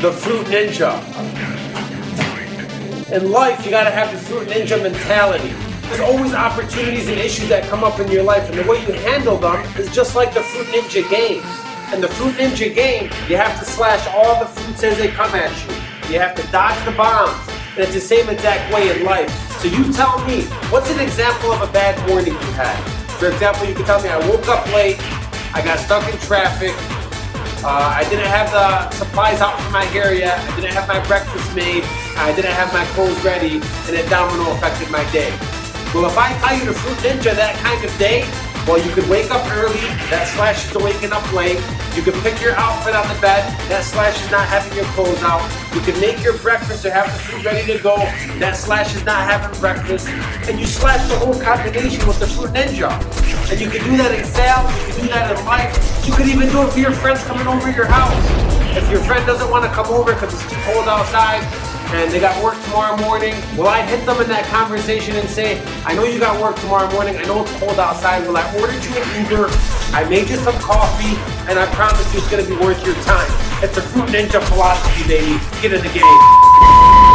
the Fruit Ninja. In life, you gotta have the Fruit Ninja mentality. There's always opportunities and issues that come up in your life, and the way you handle them is just like the Fruit Ninja game. In the Fruit Ninja game, you have to slash all the fruits as they come at you. You have to dodge the bombs. And it's the same exact way in life. So you tell me, what's an example of a bad morning you had? For example, you can tell me I woke up late, I got stuck in traffic, uh, I didn't have the supplies out for my hair yet, I didn't have my breakfast made, I didn't have my clothes ready, and it domino affected my day. Well, if I tell you to Fruit Ninja that kind of day, well, you could wake up early, that slash is waking up late. You could pick your outfit on the bed, that slash is not having your clothes out. You could make your breakfast or have the food ready to go, that slash is not having breakfast. And you slash the whole combination with the Fruit Ninja. And you can do that in sales, you can do that in life. You could even do it for your friends coming over your house. If your friend doesn't want to come over because it's too cold outside, and they got work tomorrow morning, will I hit them in that conversation and say, I know you got work tomorrow morning, I know it's cold outside, will I order you an Uber, I made you some coffee, and I promise you it's gonna be worth your time. It's a Fruit Ninja philosophy, baby. Get in the game.